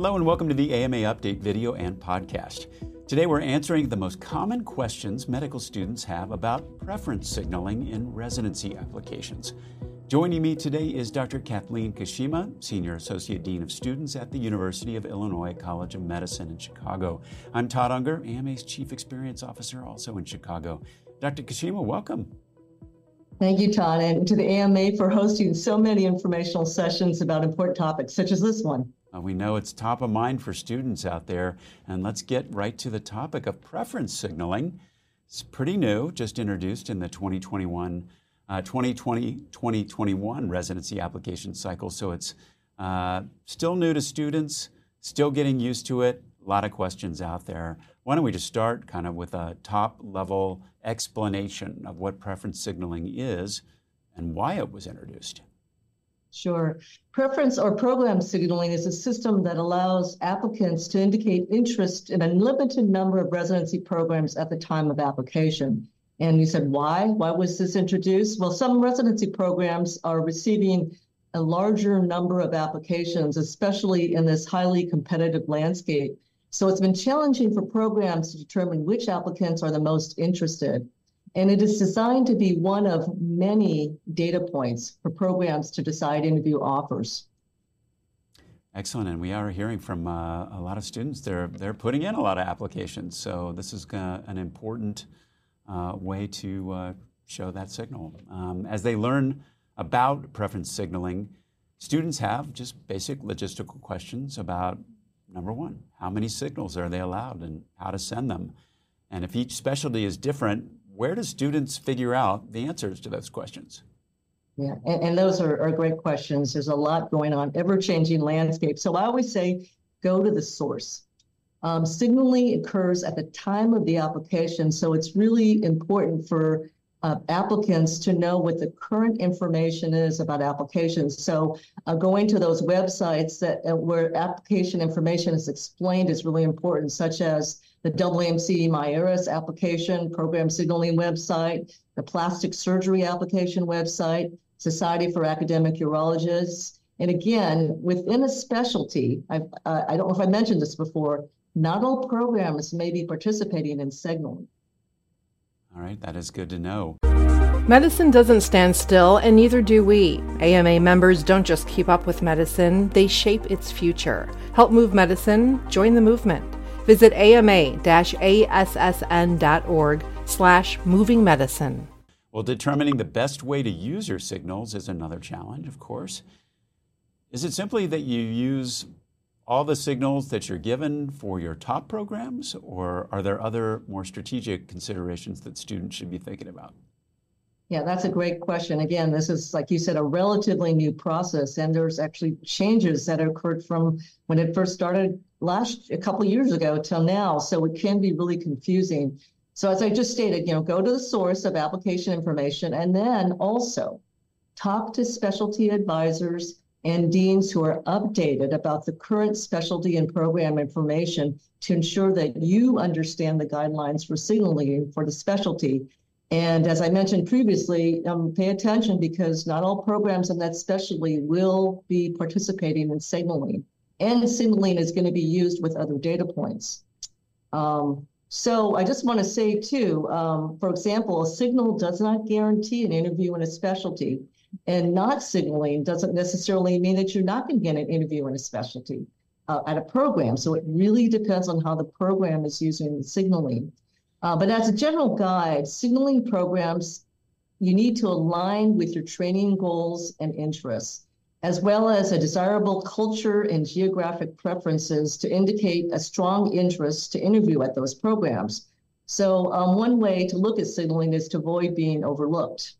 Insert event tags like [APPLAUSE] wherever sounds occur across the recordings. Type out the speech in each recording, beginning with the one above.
Hello and welcome to the AMA Update video and podcast. Today we're answering the most common questions medical students have about preference signaling in residency applications. Joining me today is Dr. Kathleen Kashima, Senior Associate Dean of Students at the University of Illinois College of Medicine in Chicago. I'm Todd Unger, AMA's Chief Experience Officer, also in Chicago. Dr. Kashima, welcome. Thank you, Todd, and to the AMA for hosting so many informational sessions about important topics such as this one. Uh, we know it's top of mind for students out there, and let's get right to the topic of preference signaling. It's pretty new, just introduced in the 2021, uh, 2020 2021 residency application cycle, so it's uh, still new to students, still getting used to it. A lot of questions out there. Why don't we just start kind of with a top level explanation of what preference signaling is and why it was introduced? Sure. Preference or program signaling is a system that allows applicants to indicate interest in a limited number of residency programs at the time of application. And you said, why? Why was this introduced? Well, some residency programs are receiving a larger number of applications, especially in this highly competitive landscape. So it's been challenging for programs to determine which applicants are the most interested. And it is designed to be one of many data points for programs to decide interview offers. Excellent, and we are hearing from uh, a lot of students. They're they're putting in a lot of applications, so this is uh, an important uh, way to uh, show that signal. Um, as they learn about preference signaling, students have just basic logistical questions about number one, how many signals are they allowed, and how to send them. And if each specialty is different, where do students figure out the answers to those questions? Yeah, and, and those are, are great questions. There's a lot going on, ever changing landscape. So I always say go to the source. Um, signaling occurs at the time of the application, so it's really important for uh, applicants to know what the current information is about applications. So uh, going to those websites that uh, where application information is explained is really important, such as the AAMC MyERAS application program signaling website, the plastic surgery application website, Society for Academic Urologists. And again, within a specialty, I've, I don't know if I mentioned this before, not all programs may be participating in signaling. All right, that is good to know. Medicine doesn't stand still, and neither do we. AMA members don't just keep up with medicine, they shape its future. Help move medicine, join the movement. Visit ama-assn.org slash moving medicine. Well, determining the best way to use your signals is another challenge, of course. Is it simply that you use all the signals that you're given for your top programs, or are there other more strategic considerations that students should be thinking about? Yeah, that's a great question. Again, this is, like you said, a relatively new process, and there's actually changes that occurred from when it first started last a couple years ago till now. So it can be really confusing. So as I just stated, you know, go to the source of application information and then also talk to specialty advisors and deans who are updated about the current specialty and program information to ensure that you understand the guidelines for signaling for the specialty. And as I mentioned previously, um, pay attention because not all programs in that specialty will be participating in signaling and signaling is going to be used with other data points. Um, so I just want to say too, um, for example, a signal does not guarantee an interview in a specialty and not signaling doesn't necessarily mean that you're not going to get an interview in a specialty uh, at a program. So it really depends on how the program is using the signaling. Uh, but as a general guide, signaling programs, you need to align with your training goals and interests as well as a desirable culture and geographic preferences to indicate a strong interest to interview at those programs. So um, one way to look at signaling is to avoid being overlooked.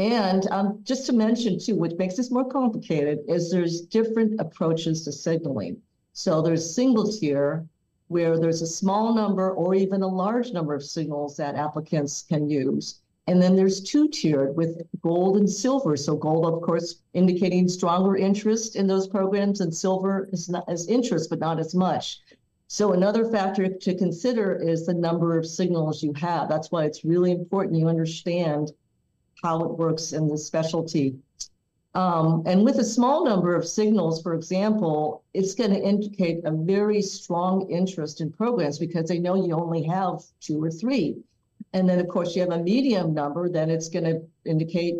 And um, just to mention too, what makes this more complicated is there's different approaches to signaling. So there's single tier, where there's a small number or even a large number of signals that applicants can use. And then there's two tiered with gold and silver. So gold, of course, indicating stronger interest in those programs, and silver is not as interest, but not as much. So another factor to consider is the number of signals you have. That's why it's really important you understand how it works in the specialty. Um, and with a small number of signals, for example, it's going to indicate a very strong interest in programs because they know you only have two or three. And then, of course, you have a medium number, then it's going to indicate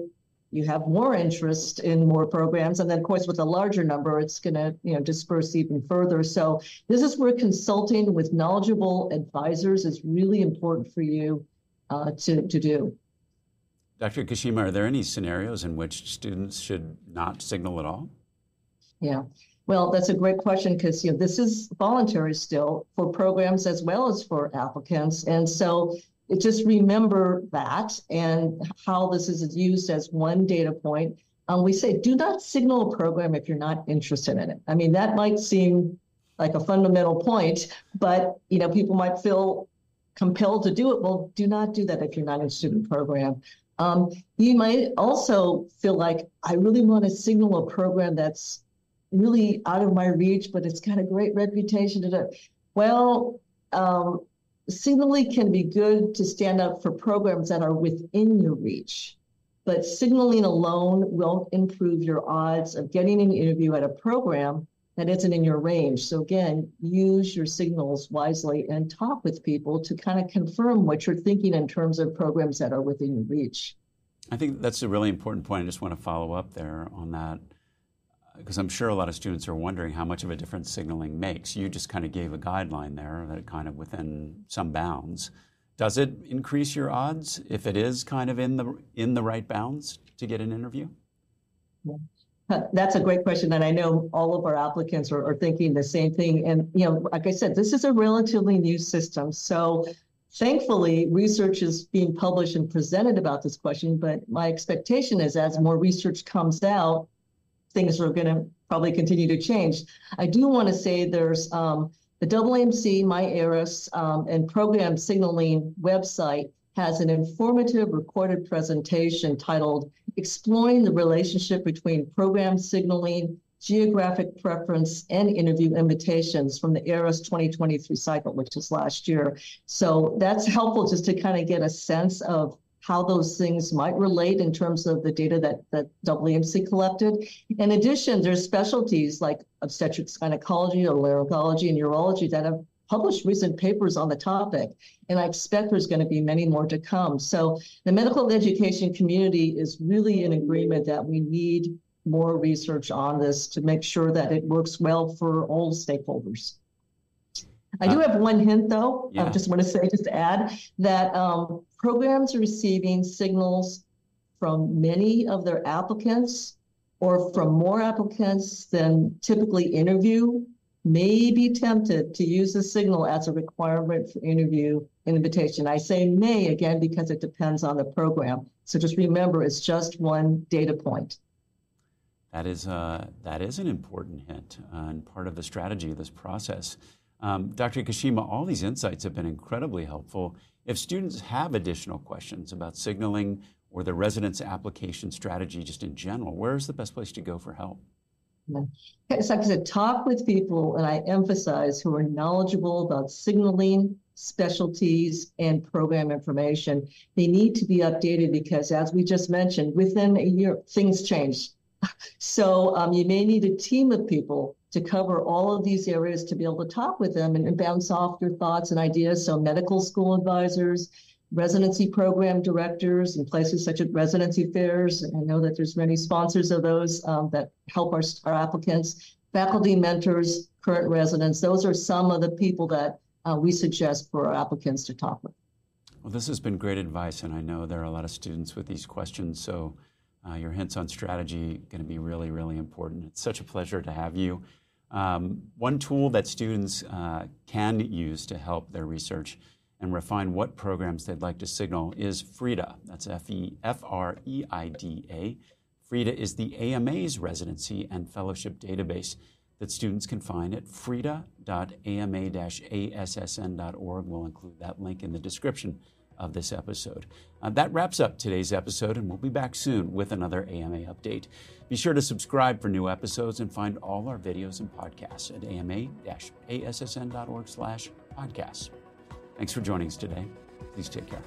you have more interest in more programs. And then, of course, with a larger number, it's going to you know disperse even further. So this is where consulting with knowledgeable advisors is really important for you uh, to, to do. Dr. Kashima, are there any scenarios in which students should not signal at all? Yeah. Well, that's a great question because you know this is voluntary still for programs as well as for applicants, and so just remember that and how this is used as one data point. Um, we say do not signal a program if you're not interested in it. I mean that might seem like a fundamental point, but you know people might feel compelled to do it. Well, do not do that if you're not interested in the program. Um, you might also feel like, I really want to signal a program that's really out of my reach, but it's got a great reputation. Well, um, signaling can be good to stand up for programs that are within your reach, but signaling alone won't improve your odds of getting an interview at a program that isn't in your range. So again, use your signals wisely and talk with people to kind of confirm what you're thinking in terms of programs that are within your reach. I think that's a really important point. I just want to follow up there on that because I'm sure a lot of students are wondering how much of a difference signaling makes. You just kind of gave a guideline there that kind of within some bounds. Does it increase your odds if it is kind of in the in the right bounds to get an interview? Yeah. [LAUGHS] That's a great question, and I know all of our applicants are, are, thinking the same thing. And you know, like I said, this is a relatively new system, so thankfully, research is being published and presented about this question. But my expectation is, as more research comes out, things are going to probably continue to change. I do want to say there's um, the AAMC, MyERAS, um, and program signaling website has an informative recorded presentation titled Exploring the Relationship Between Program Signaling, Geographic Preference, and Interview Invitations from the ERAS 2023 cycle, which is last year. So that's helpful just to kind of get a sense of how those things might relate in terms of the data that, that AAMC collected. In addition, there's specialties like obstetrics gynecology, or otolaryngology, and urology that have published recent papers on the topic, and I expect there's going to be many more to come. So the medical education community is really in agreement that we need more research on this to make sure that it works well for all stakeholders. I do uh, have one hint, though. Yeah. I just want to say, just to add, that um, programs receiving signals from many of their applicants or from more applicants than typically interview may be tempted to use the signal as a requirement for interview invitation. I say may again because it depends on the program. So just remember, it's just one data point. That is, uh, that is an important hint uh, and part of the strategy of this process. Um, Dr. Kashima, all these insights have been incredibly helpful. If students have additional questions about signaling or the residence application strategy just in general, where is the best place to go for help? It's like I said, talk with people, and I emphasize who are knowledgeable about signaling, specialties, and program information. They need to be updated because, as we just mentioned, within a year, things change. [LAUGHS] So um, you may need a team of people to cover all of these areas to be able to talk with them and, and bounce off your thoughts and ideas. So medical school advisors, residency program directors in places such as residency fairs. I know that there's many sponsors of those um, that help our, our applicants, faculty mentors, current residents. Those are some of the people that uh, we suggest for our applicants to talk with. Well, this has been great advice, and I know there are a lot of students with these questions. So uh, your hints on strategy going to be really, really important. It's such a pleasure to have you. Um, one tool that students uh, can use to help their research and refine what programs they'd like to signal is FREIDA. That's F-E-F-R-E-I-D-A. FREIDA is the AMA's residency and fellowship database that students can find at freida.ama-assn.org. We'll include that link in the description of this episode. Uh, that wraps up today's episode, and we'll be back soon with another AMA update. Be sure to subscribe for new episodes and find all our videos and podcasts at ama-assn.org slash podcasts. Thanks for joining us today. Please take care.